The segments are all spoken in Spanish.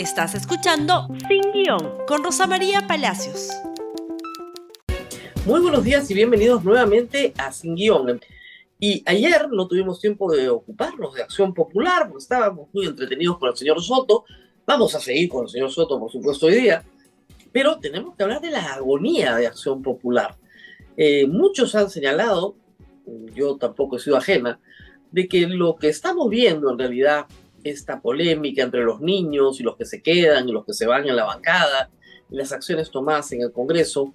Estás escuchando Sin Guión con Rosa María Palacios. Muy buenos días y bienvenidos nuevamente a Sin Guión. Y ayer no tuvimos tiempo de ocuparnos de Acción Popular porque estábamos muy entretenidos con el señor Soto. Vamos a seguir con el señor Soto, por supuesto, hoy día. Pero tenemos que hablar de la agonía de Acción Popular. Eh, muchos han señalado, yo tampoco he sido ajena, de que lo que estamos viendo en realidad, esta polémica entre los niños y los que se quedan y los que se van en la bancada, y las acciones tomadas en el Congreso,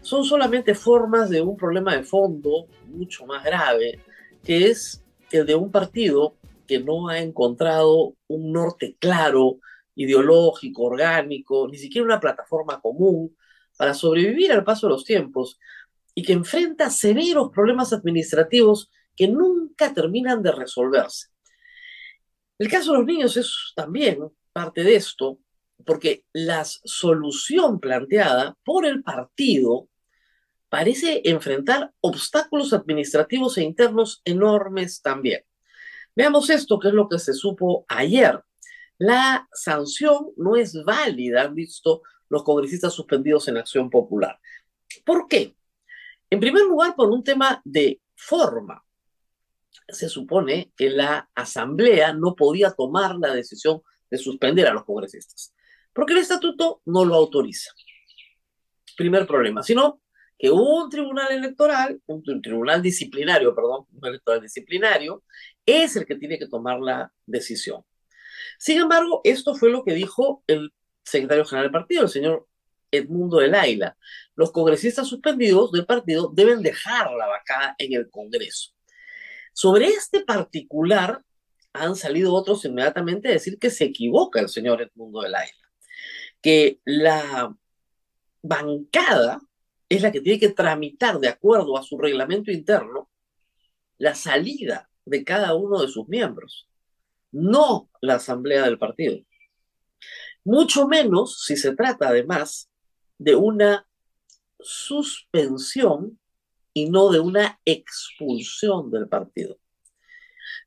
son solamente formas de un problema de fondo mucho más grave, que es el de un partido que no ha encontrado un norte claro, ideológico, orgánico, ni siquiera una plataforma común para sobrevivir al paso de los tiempos y que enfrenta severos problemas administrativos que nunca terminan de resolverse. El caso de los niños es también parte de esto, porque la solución planteada por el partido parece enfrentar obstáculos administrativos e internos enormes también. Veamos esto, que es lo que se supo ayer. La sanción no es válida, han visto los congresistas suspendidos en acción popular. ¿Por qué? En primer lugar, por un tema de forma se supone que la Asamblea no podía tomar la decisión de suspender a los congresistas, porque el estatuto no lo autoriza. Primer problema, sino que un tribunal electoral, un, tribunal disciplinario, perdón, un electoral disciplinario, es el que tiene que tomar la decisión. Sin embargo, esto fue lo que dijo el secretario general del partido, el señor Edmundo de Laila. Los congresistas suspendidos del partido deben dejar la vacada en el Congreso. Sobre este particular han salido otros inmediatamente a decir que se equivoca el señor Edmundo de la que la bancada es la que tiene que tramitar de acuerdo a su reglamento interno la salida de cada uno de sus miembros, no la asamblea del partido. Mucho menos si se trata además de una suspensión y no de una expulsión del partido.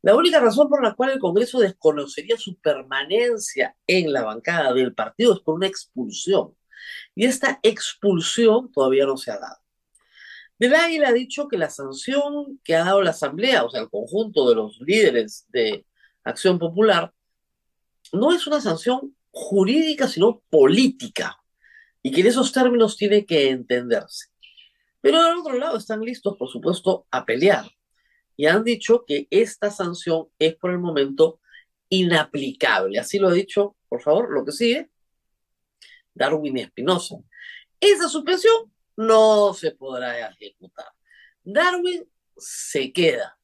La única razón por la cual el Congreso desconocería su permanencia en la bancada del partido es por una expulsión. Y esta expulsión todavía no se ha dado. Del Águila ha dicho que la sanción que ha dado la Asamblea, o sea, el conjunto de los líderes de Acción Popular, no es una sanción jurídica, sino política, y que en esos términos tiene que entenderse. Pero del otro lado están listos, por supuesto, a pelear. Y han dicho que esta sanción es por el momento inaplicable. Así lo ha dicho, por favor, lo que sigue, Darwin Espinosa. Esa suspensión no se podrá ejecutar. Darwin se queda.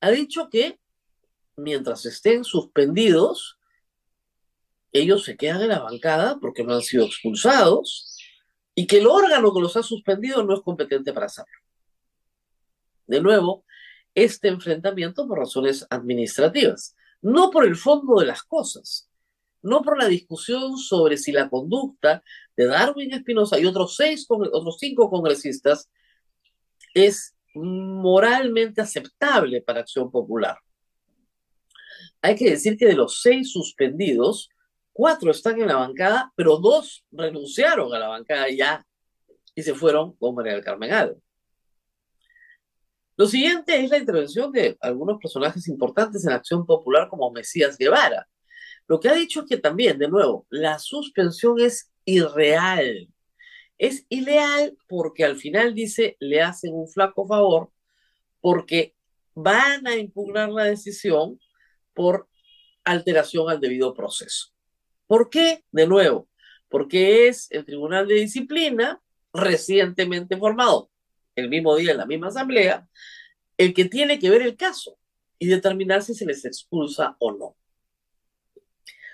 Ha dicho que mientras estén suspendidos, ellos se quedan en la bancada porque no han sido expulsados y que el órgano que los ha suspendido no es competente para hacerlo. De nuevo, este enfrentamiento por razones administrativas, no por el fondo de las cosas, no por la discusión sobre si la conducta de Darwin Espinosa y otros seis, otros cinco congresistas es moralmente aceptable para Acción Popular. Hay que decir que de los seis suspendidos, cuatro están en la bancada, pero dos renunciaron a la bancada ya y se fueron con María del Carmen Lo siguiente es la intervención de algunos personajes importantes en acción popular como Mesías Guevara. Lo que ha dicho es que también, de nuevo, la suspensión es irreal. Es ileal porque al final dice, le hacen un flaco favor porque van a impugnar la decisión por alteración al debido proceso. ¿Por qué? De nuevo, porque es el Tribunal de Disciplina recientemente formado, el mismo día en la misma asamblea, el que tiene que ver el caso y determinar si se les expulsa o no.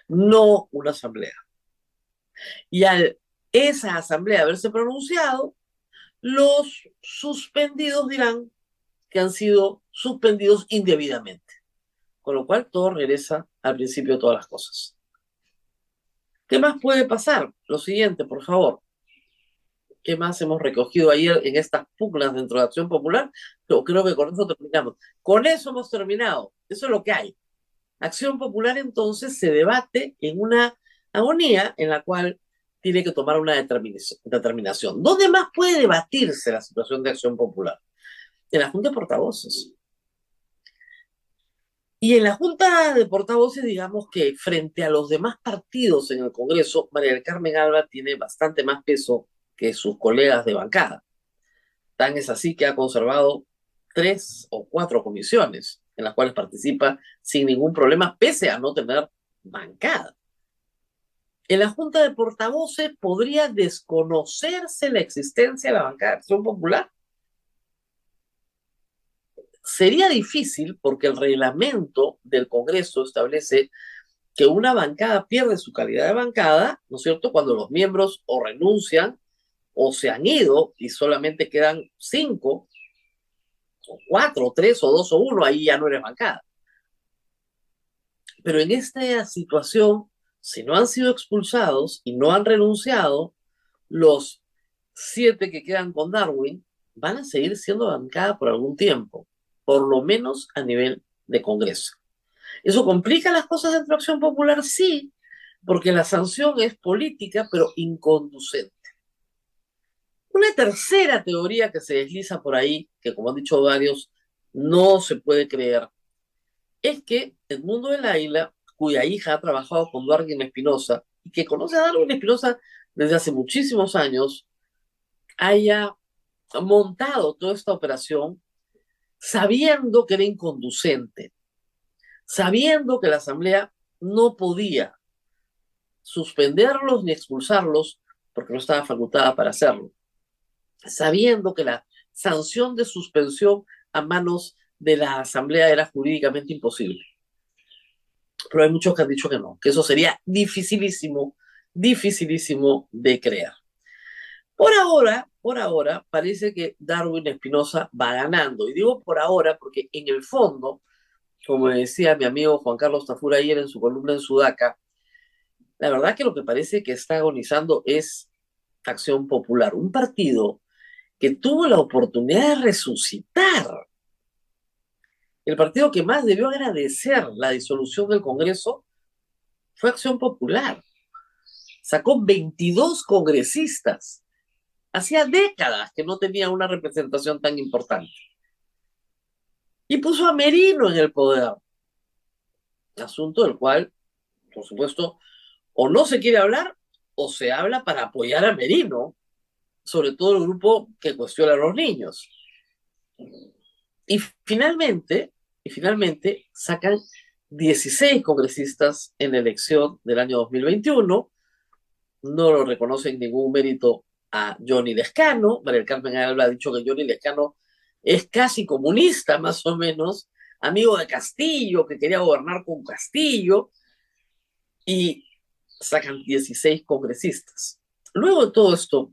No una asamblea. Y al esa asamblea haberse pronunciado, los suspendidos dirán que han sido suspendidos indebidamente. Con lo cual todo regresa al principio de todas las cosas. ¿Qué más puede pasar? Lo siguiente, por favor. ¿Qué más hemos recogido ayer en estas pugnas dentro de Acción Popular? Yo creo que con eso terminamos. Con eso hemos terminado. Eso es lo que hay. Acción Popular entonces se debate en una agonía en la cual tiene que tomar una determinación. ¿Dónde más puede debatirse la situación de acción popular? En la Junta de Portavoces. Y en la Junta de Portavoces, digamos que frente a los demás partidos en el Congreso, María del Carmen Alba tiene bastante más peso que sus colegas de bancada. Tan es así que ha conservado tres o cuatro comisiones en las cuales participa sin ningún problema, pese a no tener bancada. En la Junta de Portavoces podría desconocerse la existencia de la bancada de acción popular. Sería difícil porque el reglamento del Congreso establece que una bancada pierde su calidad de bancada, ¿no es cierto?, cuando los miembros o renuncian o se han ido y solamente quedan cinco, o cuatro, o tres, o dos, o uno, ahí ya no eres bancada. Pero en esta situación si no han sido expulsados y no han renunciado, los siete que quedan con Darwin van a seguir siendo bancada por algún tiempo, por lo menos a nivel de Congreso. ¿Eso complica las cosas de Acción Popular? Sí, porque la sanción es política, pero inconducente. Una tercera teoría que se desliza por ahí, que como han dicho varios, no se puede creer, es que el mundo de la isla cuya hija ha trabajado con Darwin Espinosa y que conoce a Darwin Espinosa desde hace muchísimos años, haya montado toda esta operación sabiendo que era inconducente, sabiendo que la Asamblea no podía suspenderlos ni expulsarlos porque no estaba facultada para hacerlo, sabiendo que la sanción de suspensión a manos de la Asamblea era jurídicamente imposible pero hay muchos que han dicho que no, que eso sería dificilísimo, dificilísimo de crear. Por ahora, por ahora, parece que Darwin Espinosa va ganando. Y digo por ahora porque en el fondo, como decía mi amigo Juan Carlos Tafura ayer en su columna en Sudaca, la verdad que lo que parece que está agonizando es Acción Popular, un partido que tuvo la oportunidad de resucitar el partido que más debió agradecer la disolución del Congreso fue Acción Popular. Sacó 22 congresistas. Hacía décadas que no tenía una representación tan importante. Y puso a Merino en el poder. Asunto del cual, por supuesto, o no se quiere hablar o se habla para apoyar a Merino, sobre todo el grupo que cuestiona a los niños. Y finalmente, y finalmente sacan 16 congresistas en elección del año 2021. No lo reconocen ningún mérito a Johnny Lescano. María Carmen Alba ha dicho que Johnny Lescano es casi comunista, más o menos, amigo de Castillo, que quería gobernar con Castillo, y sacan 16 congresistas. Luego de todo esto,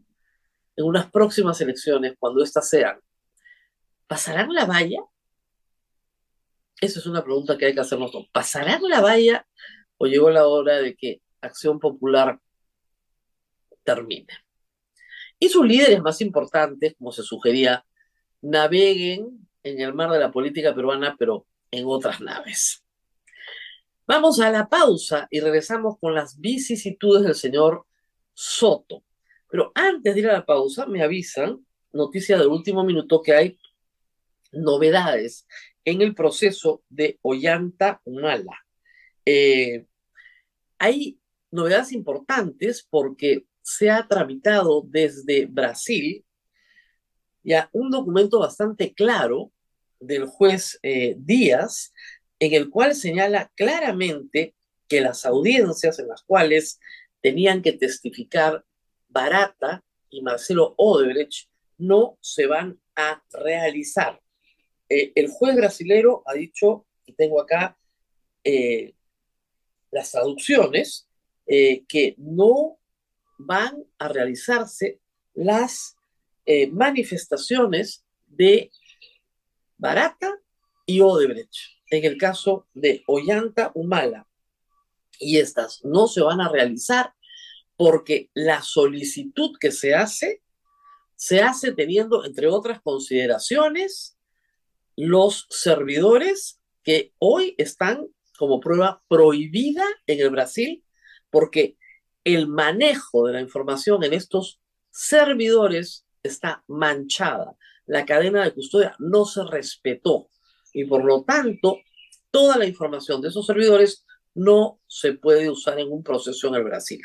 en unas próximas elecciones, cuando éstas sean, ¿pasarán la valla? Esa es una pregunta que hay que hacernos. ¿Pasarán la valla o llegó la hora de que Acción Popular termine? Y sus líderes más importantes, como se sugería, naveguen en el mar de la política peruana, pero en otras naves. Vamos a la pausa y regresamos con las vicisitudes del señor Soto. Pero antes de ir a la pausa, me avisan, noticia del último minuto, que hay novedades en el proceso de Ollanta Humala. Eh, hay novedades importantes porque se ha tramitado desde Brasil ya un documento bastante claro del juez eh, Díaz, en el cual señala claramente que las audiencias en las cuales tenían que testificar Barata y Marcelo Odebrecht no se van a realizar. Eh, el juez brasilero ha dicho, y tengo acá eh, las traducciones, que no van a realizarse las manifestaciones de Barata y Odebrecht, en el caso de Ollanta Humala. Y estas no se van a realizar porque la solicitud que se hace se hace teniendo, entre otras consideraciones, los servidores que hoy están como prueba prohibida en el Brasil, porque el manejo de la información en estos servidores está manchada. La cadena de custodia no se respetó y por lo tanto toda la información de esos servidores no se puede usar en un proceso en el Brasil.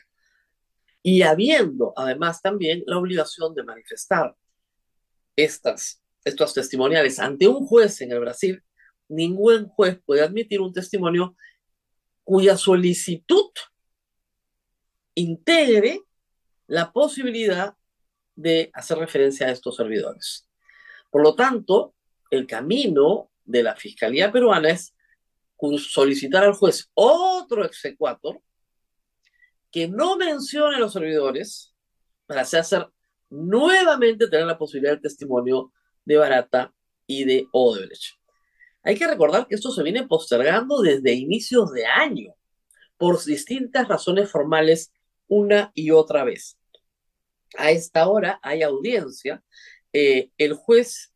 Y habiendo además también la obligación de manifestar estas, estos testimoniales ante un juez en el Brasil, ningún juez puede admitir un testimonio cuya solicitud integre la posibilidad de hacer referencia a estos servidores. Por lo tanto, el camino de la Fiscalía peruana es solicitar al juez otro execuator que no mencione a los servidores para hacer nuevamente tener la posibilidad del testimonio de Barata y de Odebrecht. Hay que recordar que esto se viene postergando desde inicios de año por distintas razones formales una y otra vez. A esta hora hay audiencia. Eh, el juez,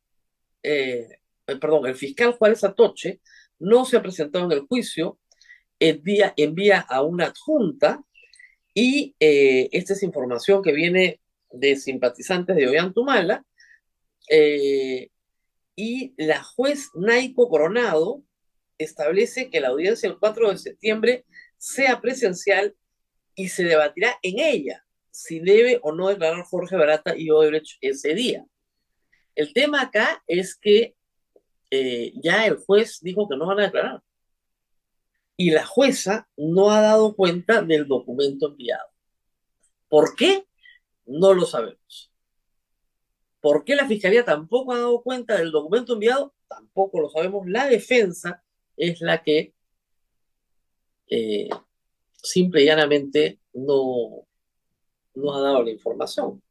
eh, perdón, el fiscal Juárez Atoche no se ha presentado en el juicio, envía, a una adjunta y eh, esta es información que viene de simpatizantes de Ollantumala y la juez Naico Coronado establece que la audiencia el 4 de septiembre sea presencial y se debatirá en ella si debe o no declarar Jorge Barata y Odebrecht ese día. El tema acá es que eh, ya el juez dijo que no van a declarar. Y la jueza no ha dado cuenta del documento enviado. ¿Por qué? No lo sabemos. ¿Por qué la fiscalía tampoco ha dado cuenta del documento enviado? Tampoco lo sabemos. La defensa es la que eh, simple y llanamente no, ha dado la información.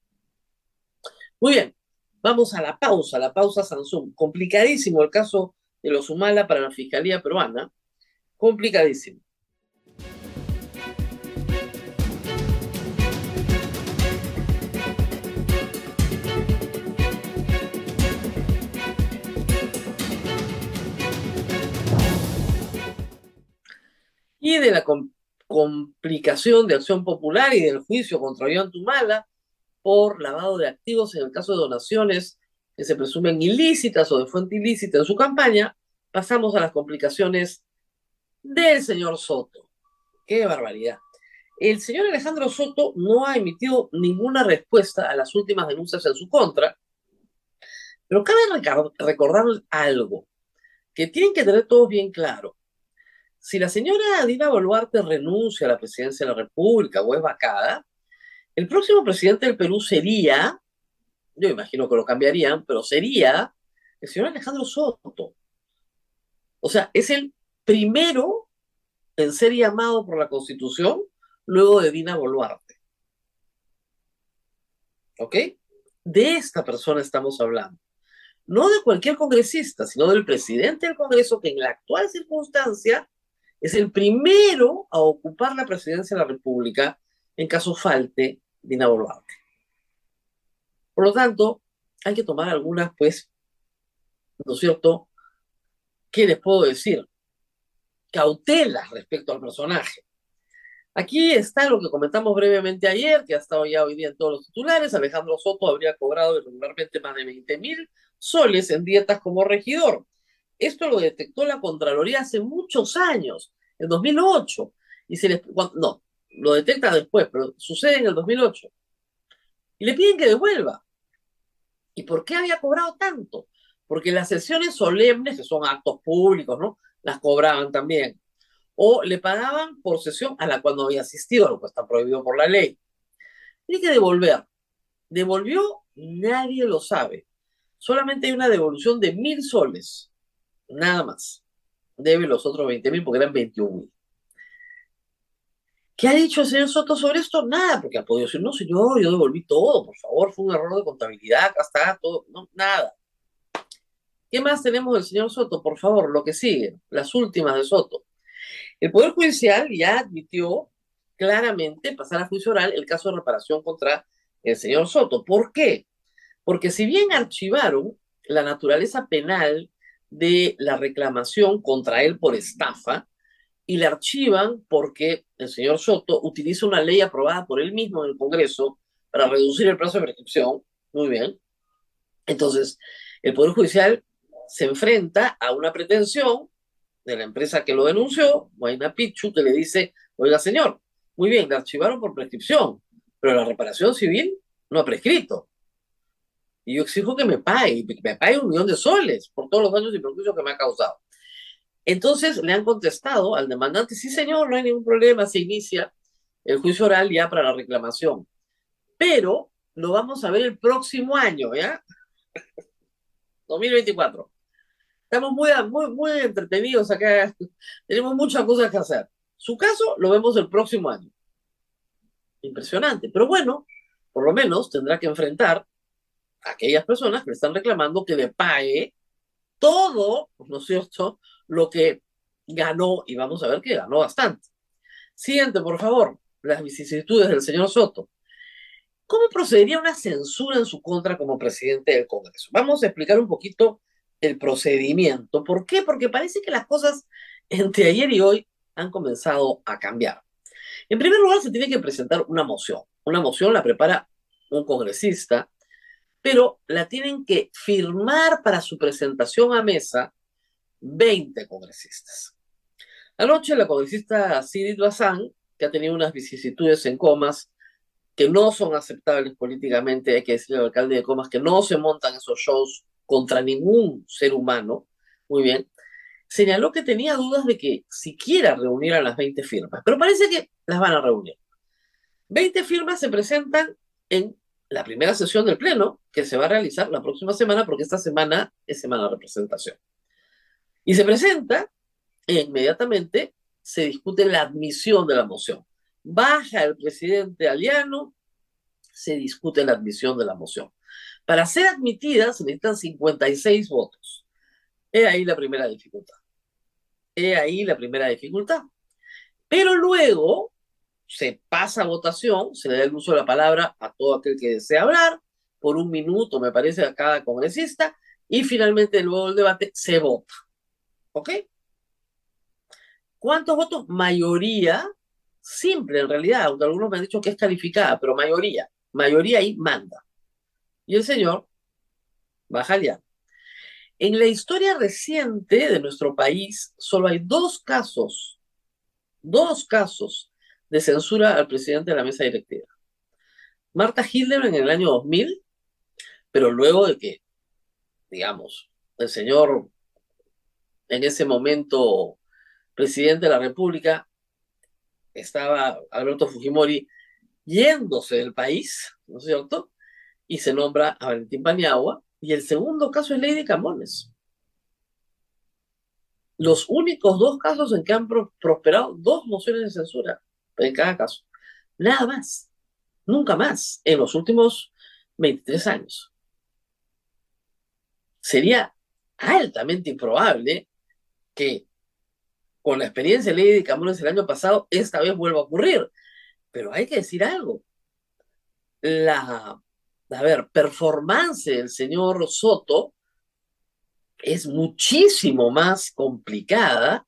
Muy bien, vamos a la pausa, la pausa Samsung. Complicadísimo el caso de los Humala para la Fiscalía Peruana. Complicadísimo. Y de la complicación de acción popular y del juicio contra Tumala por lavado de activos en el caso de donaciones que se presumen ilícitas o de fuente ilícita en su campaña, pasamos a las complicaciones del señor Soto. ¡Qué barbaridad! El señor Alejandro Soto no ha emitido ninguna respuesta a las últimas denuncias en su contra, pero cabe recordar algo que tienen que tener todos bien claro si la señora Dina Boluarte renuncia a la presidencia de la República o es vacada, el próximo presidente del Perú sería, yo imagino que lo cambiarían, pero sería el señor Alejandro Soto. O sea, es el primero en ser llamado por la Constitución luego de Dina Boluarte. ¿Ok? De esta persona estamos hablando. No de cualquier congresista, sino del presidente del Congreso que en la actual circunstancia es el primero a ocupar la presidencia de la República en caso falte Dina Boluarte. Por lo tanto, hay que tomar algunas, pues, ¿no es cierto? ¿Qué les puedo decir? Cautelas respecto al personaje. Aquí está lo que comentamos brevemente ayer, que ha estado ya hoy día en todos los titulares. Alejandro Soto habría cobrado irregularmente más de 20 mil soles en dietas como regidor. Esto lo detectó la Contraloría hace muchos años, en 2008. Y se les, no, lo detecta después, pero sucede en el 2008. Y le piden que devuelva. ¿Y por qué había cobrado tanto? Porque las sesiones solemnes, que son actos públicos, ¿no? Las cobraban también. O le pagaban por sesión a la cual no había asistido, lo que está prohibido por la ley. Tiene que devolver. ¿Devolvió? Nadie lo sabe. Solamente hay una devolución de mil soles nada más. Debe los otros 20 mil porque eran 21 mil. ¿Qué ha dicho el señor Soto sobre esto? Nada, porque ha podido decir, no, señor, yo devolví todo, por favor, fue un error de contabilidad, acá está, todo, no, nada. ¿Qué más tenemos del señor Soto? Por favor, lo que sigue, las últimas de Soto. El Poder Judicial ya admitió claramente pasar a juicio oral el caso de reparación contra el señor Soto. ¿Por qué? Porque si bien archivaron la naturaleza penal de la reclamación contra él por estafa, y le archivan porque el señor Soto utiliza una ley aprobada por él mismo en el Congreso para reducir el plazo de prescripción. Muy bien. Entonces, el Poder Judicial se enfrenta a una pretensión de la empresa que lo denunció, Guayna Pichu, que le dice, oiga señor, muy bien, le archivaron por prescripción, pero la reparación civil no ha prescrito. Y yo exijo que me pague, que me pague un millón de soles por todos los daños y perjuicios que me ha causado. Entonces le han contestado al demandante, sí señor, no hay ningún problema, se inicia el juicio oral ya para la reclamación. Pero lo vamos a ver el próximo año, ¿ya? 2024. Estamos muy, muy, muy entretenidos acá, tenemos muchas cosas que hacer. Su caso lo vemos el próximo año. Impresionante, pero bueno, por lo menos tendrá que enfrentar aquellas personas que le están reclamando que le pague todo, ¿no es cierto?, lo que ganó, y vamos a ver que ganó bastante. Siguiente, por favor, las vicisitudes del señor Soto. ¿Cómo procedería una censura en su contra como presidente del Congreso? Vamos a explicar un poquito el procedimiento. ¿Por qué? Porque parece que las cosas entre ayer y hoy han comenzado a cambiar. En primer lugar, se tiene que presentar una moción. Una moción la prepara un congresista, pero la tienen que firmar para su presentación a mesa 20 congresistas. Anoche la congresista Sidit Bazán, que ha tenido unas vicisitudes en comas que no son aceptables políticamente, hay que decirle al alcalde de comas que no se montan esos shows contra ningún ser humano, muy bien, señaló que tenía dudas de que siquiera reunieran las 20 firmas, pero parece que las van a reunir. 20 firmas se presentan en la primera sesión del Pleno, que se va a realizar la próxima semana, porque esta semana es semana de representación. Y se presenta e inmediatamente se discute la admisión de la moción. Baja el presidente Aliano, se discute la admisión de la moción. Para ser admitida se necesitan 56 votos. He ahí la primera dificultad. He ahí la primera dificultad. Pero luego se pasa votación, se le da el uso de la palabra a todo aquel que desea hablar, por un minuto, me parece, a cada congresista, y finalmente luego del debate se vota. ¿Ok? ¿Cuántos votos? Mayoría, simple en realidad, aunque algunos me han dicho que es calificada, pero mayoría, mayoría ahí manda. Y el señor baja ya. En la historia reciente de nuestro país, solo hay dos casos, dos casos de censura al presidente de la mesa directiva. Marta Hitler en el año 2000, pero luego de que, digamos, el señor en ese momento presidente de la República, estaba Alberto Fujimori yéndose del país, ¿no es cierto? Y se nombra a Valentín Paniagua. Y el segundo caso es Lady Camones. Los únicos dos casos en que han prosperado dos mociones de censura en cada caso. Nada más. Nunca más en los últimos 23 años. Sería altamente improbable que con la experiencia de Lady Camones el año pasado, esta vez vuelva a ocurrir. Pero hay que decir algo. La, a ver, performance del señor Soto es muchísimo más complicada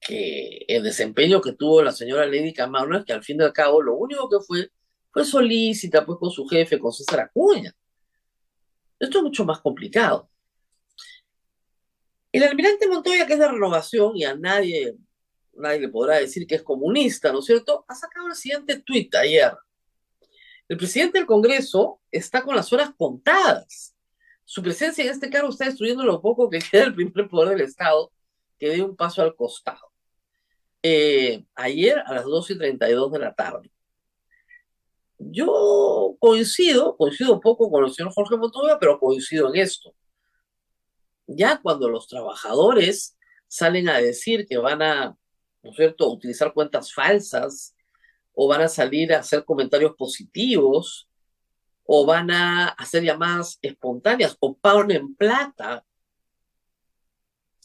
que el desempeño que tuvo la señora Lady Camones, que al fin y al cabo lo único que fue fue solícita pues con su jefe, con César Acuña. Esto es mucho más complicado. El almirante Montoya, que es de renovación y a nadie, nadie le podrá decir que es comunista, ¿no es cierto? Ha sacado el siguiente tuit ayer. El presidente del Congreso está con las horas contadas. Su presencia en este cargo está destruyendo lo poco que queda del primer poder del Estado, que dé un paso al costado. Eh, ayer a las 2 y 32 de la tarde. Yo coincido, coincido poco con el señor Jorge Montoya, pero coincido en esto ya cuando los trabajadores salen a decir que van a, ¿no cierto?, utilizar cuentas falsas, o van a salir a hacer comentarios positivos, o van a hacer llamadas espontáneas, o en plata,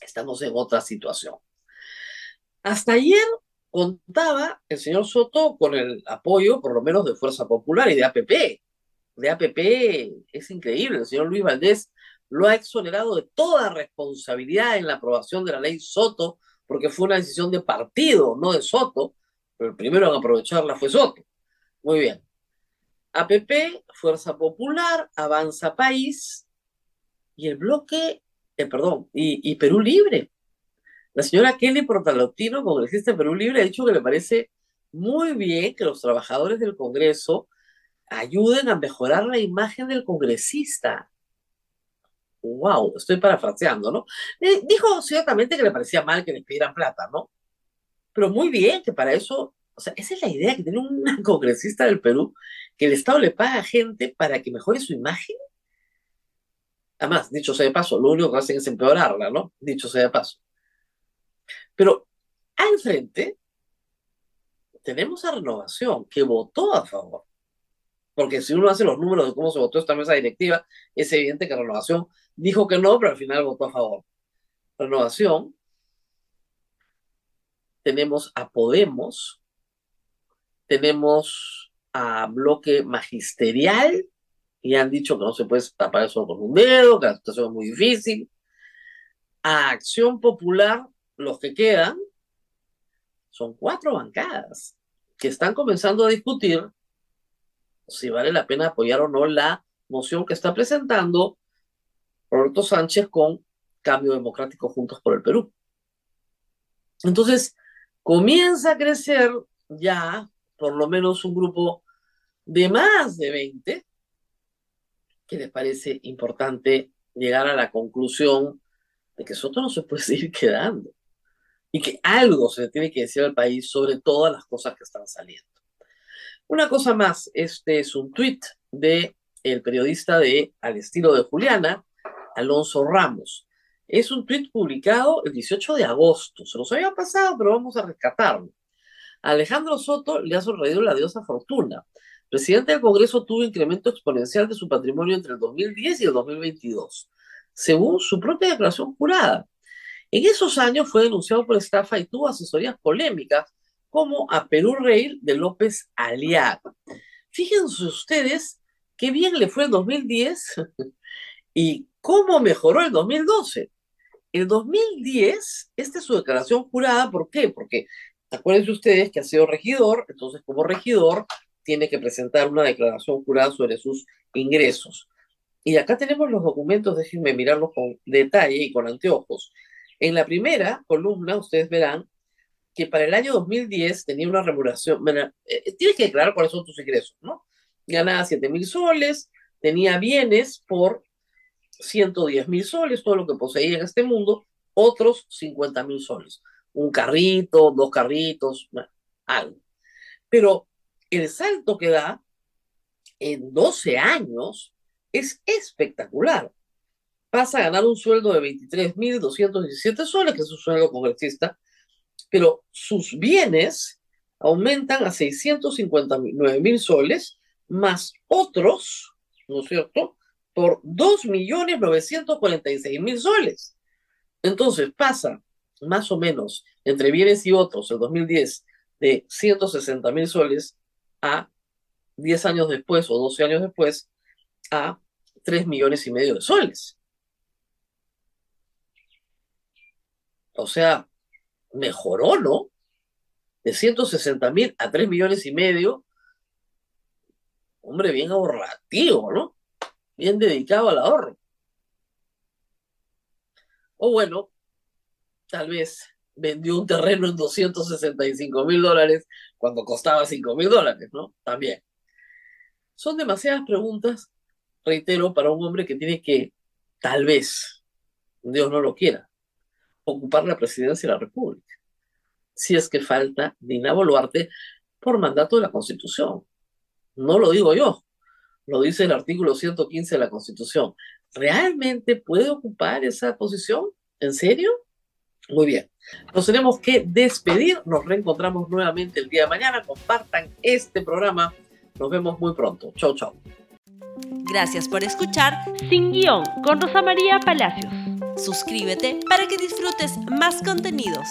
estamos en otra situación. Hasta ayer contaba el señor Soto con el apoyo, por lo menos, de Fuerza Popular y de APP. De APP es increíble, el señor Luis Valdés lo ha exonerado de toda responsabilidad en la aprobación de la ley Soto porque fue una decisión de partido, no de Soto, pero el primero en aprovecharla fue Soto. Muy bien. APP, Fuerza Popular, Avanza País y el bloque, eh, perdón, y, y, Perú Libre. La señora Kelly Portalautino, congresista de Perú Libre, ha dicho que le parece muy bien que los trabajadores del Congreso ayuden a mejorar la imagen del congresista. Wow, estoy parafraseando, ¿no? Eh, dijo ciertamente que le parecía mal que le pidieran plata, ¿no? Pero muy bien, que para eso, o sea, esa es la idea que tiene un congresista del Perú, que el Estado le paga a gente para que mejore su imagen. Además, dicho sea de paso, lo único que hacen es empeorarla, ¿no? Dicho sea de paso. Pero al frente tenemos a Renovación, que votó a favor. Porque si uno hace los números de cómo se votó esta mesa directiva, es evidente que Renovación dijo que no, pero al final votó a favor. Renovación, tenemos a Podemos, tenemos a Bloque Magisterial, y han dicho que no se puede tapar eso con un dedo, que la situación es muy difícil. A Acción Popular, los que quedan, son cuatro bancadas que están comenzando a discutir si vale la pena apoyar o no la moción que está presentando Roberto Sánchez con Cambio Democrático Juntos por el Perú. Entonces, comienza a crecer ya por lo menos un grupo de más de 20 que les parece importante llegar a la conclusión de que Soto no se puede seguir quedando y que algo se tiene que decir al país sobre todas las cosas que están saliendo. Una cosa más, este es un tuit de el periodista de Al estilo de Juliana, Alonso Ramos. Es un tuit publicado el 18 de agosto. Se nos había pasado, pero vamos a rescatarlo. Alejandro Soto le ha sonreído la diosa fortuna. Presidente del Congreso tuvo incremento exponencial de su patrimonio entre el 2010 y el 2022, según su propia declaración jurada. En esos años fue denunciado por estafa y tuvo asesorías polémicas como a Perú Rail de López Aliaga. Fíjense ustedes qué bien le fue el 2010 y cómo mejoró el 2012. El 2010, esta es su declaración jurada, ¿por qué? Porque acuérdense ustedes que ha sido regidor, entonces como regidor tiene que presentar una declaración jurada sobre sus ingresos. Y acá tenemos los documentos, déjenme mirarlos con detalle y con anteojos. En la primera columna, ustedes verán que para el año 2010 tenía una remuneración, bueno, eh, tienes que declarar cuáles son tus ingresos, ¿no? Ganaba 7 mil soles, tenía bienes por 110 mil soles, todo lo que poseía en este mundo, otros 50 mil soles. Un carrito, dos carritos, algo. Pero el salto que da en 12 años es espectacular. Pasa a ganar un sueldo de 23.217 soles, que es un sueldo congresista, pero sus bienes aumentan a 659 mil soles, más otros, ¿no es cierto?, por 2.946.000 soles. Entonces pasa más o menos entre bienes y otros el 2010 de 160 mil soles a 10 años después o 12 años después a 3 millones y medio de soles. O sea, mejoró, ¿no? De 160 mil a 3 millones y medio. Hombre, bien ahorrativo, ¿no? Bien dedicado al ahorro. O bueno, tal vez vendió un terreno en 265 mil dólares cuando costaba 5 mil dólares, ¿no? También. Son demasiadas preguntas, reitero, para un hombre que tiene que, tal vez, Dios no lo quiera, ocupar la presidencia de la República, si es que falta Dina Boluarte por mandato de la Constitución. No lo digo yo, lo dice el artículo 115 de la Constitución. ¿Realmente puede ocupar esa posición? ¿En serio? Muy bien. Nos tenemos que despedir. Nos reencontramos nuevamente el día de mañana. Compartan este programa. Nos vemos muy pronto. Chau, chau. Gracias por escuchar Sin Guión con Rosa María Palacios. Suscríbete para que disfrutes más contenidos.